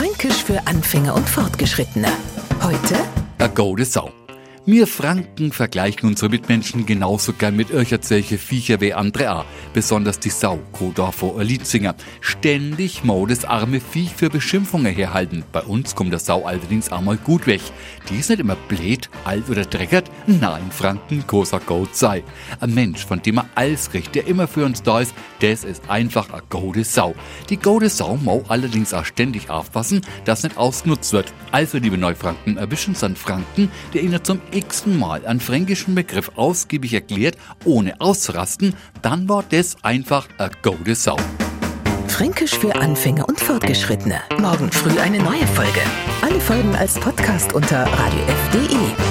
Fränkisch für Anfänger und Fortgeschrittene. Heute A gode Sau. Wir Franken vergleichen unsere Mitmenschen genauso gern mit irgendwelche Viecher wie andere auch. Besonders die Sau, Kodor vor Lietzinger. Ständig mau das arme Viech für Beschimpfungen herhalten. Bei uns kommt der Sau allerdings einmal gut weg. Die ist nicht immer blöd, alt oder dreckert. Nein, Franken, großer Goat sei. Ein Mensch, von dem er alles kriegt, der immer für uns da ist, das ist einfach a gode Sau. Die gode Sau mau allerdings auch ständig aufpassen, dass nicht ausgenutzt wird. Also, liebe Neufranken, erwischen Sie einen Franken, der Ihnen zum x-ten Mal einen fränkischen Begriff ausgiebig erklärt, ohne auszurasten, dann war das einfach a gode Sau. Fränkisch für Anfänger und Fortgeschrittene. Morgen früh eine neue Folge. Alle Folgen als Podcast unter radiof.de.